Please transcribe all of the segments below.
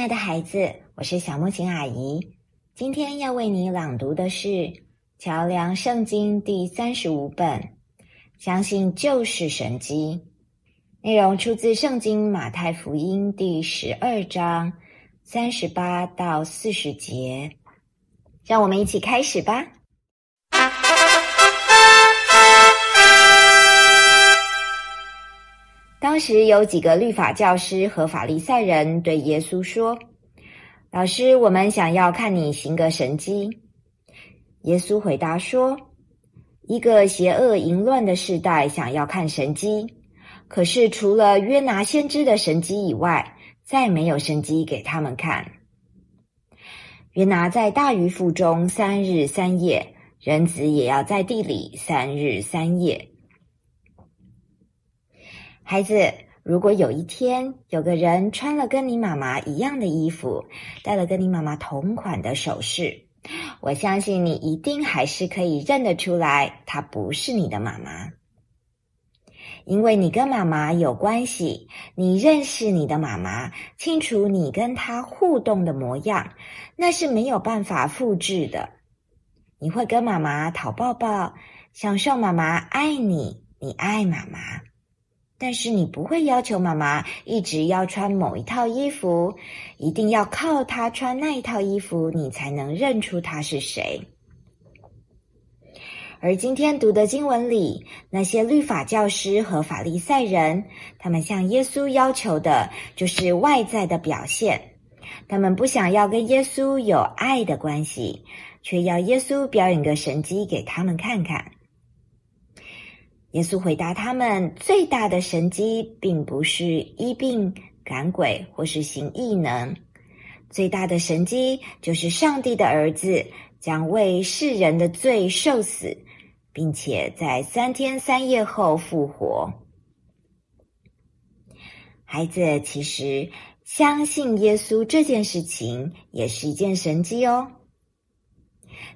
亲爱的孩子，我是小木琴阿姨。今天要为你朗读的是《桥梁圣经》第三十五本。相信就是神机。内容出自圣经马太福音第十二章三十八到四十节。让我们一起开始吧。当时有几个律法教师和法利赛人对耶稣说：“老师，我们想要看你行个神迹。”耶稣回答说：“一个邪恶淫乱的世代想要看神迹，可是除了约拿先知的神迹以外，再没有神迹给他们看。约拿在大鱼腹中三日三夜，人子也要在地里三日三夜。”孩子，如果有一天有个人穿了跟你妈妈一样的衣服，戴了跟你妈妈同款的首饰，我相信你一定还是可以认得出来，她不是你的妈妈，因为你跟妈妈有关系，你认识你的妈妈，清楚你跟她互动的模样，那是没有办法复制的。你会跟妈妈讨抱抱，享受妈妈爱你，你爱妈妈。但是你不会要求妈妈一直要穿某一套衣服，一定要靠她穿那一套衣服，你才能认出她是谁。而今天读的经文里，那些律法教师和法利赛人，他们向耶稣要求的就是外在的表现，他们不想要跟耶稣有爱的关系，却要耶稣表演个神迹给他们看看。耶稣回答他们：“最大的神迹，并不是医病、赶鬼或是行异能，最大的神迹就是上帝的儿子将为世人的罪受死，并且在三天三夜后复活。”孩子，其实相信耶稣这件事情也是一件神迹哦。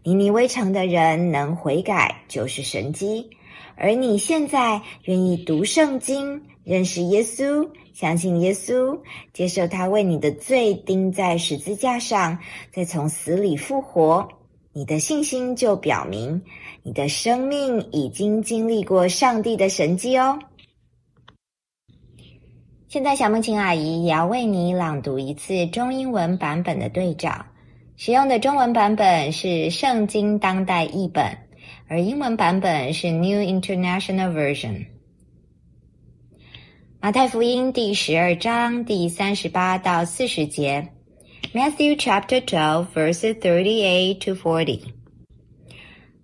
尼尼微城的人能悔改，就是神迹。而你现在愿意读圣经、认识耶稣、相信耶稣、接受他为你的罪钉在十字架上，再从死里复活，你的信心就表明你的生命已经经历过上帝的神迹哦。现在，小梦琴阿姨也要为你朗读一次中英文版本的对照，使用的中文版本是圣经当代译本。而英文版本是 New International Version。马太福音第十二章第三十八到四十节，Matthew Chapter Twelve verses thirty-eight to forty。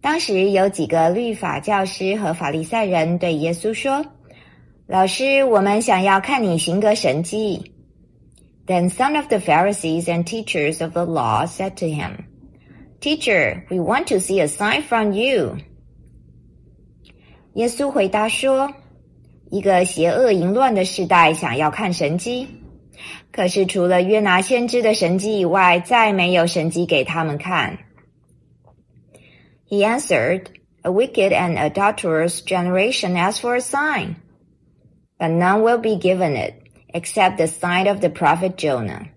当时有几个律法教师和法利赛人对耶稣说：“老师，我们想要看你行个神迹。” Then some of the Pharisees and teachers of the law said to him. Teacher, we want to see a sign from you. 耶稣回答说：“一个邪恶淫乱的时代想要看神迹，可是除了约拿先知的神迹以外，再没有神迹给他们看。” He answered, "A wicked and adulterous generation asks for a sign, but none will be given it except the sign of the prophet Jonah."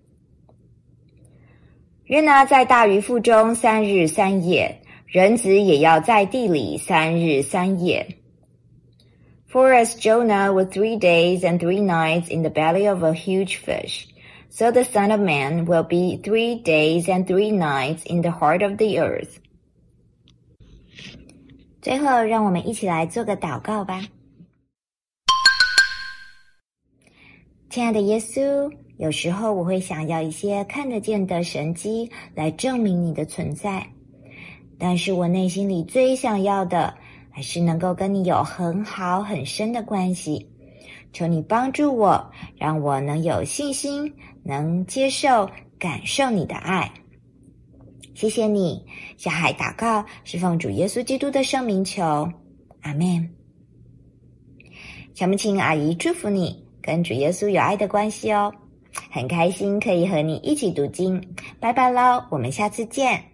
约拿在大鱼腹中三日三夜，人子也要在地里三日三夜。For as Jonah was three days and three nights in the belly of a huge fish, so the Son of Man will be three days and three nights in the heart of the earth. 最后，让我们一起来做个祷告吧。亲爱的耶稣。有时候我会想要一些看得见的神迹来证明你的存在，但是我内心里最想要的还是能够跟你有很好很深的关系。求你帮助我，让我能有信心，能接受、感受你的爱。谢谢你，小孩祷告是奉主耶稣基督的圣名求，阿门。小木青阿姨祝福你，跟主耶稣有爱的关系哦。很开心可以和你一起读经，拜拜喽，我们下次见。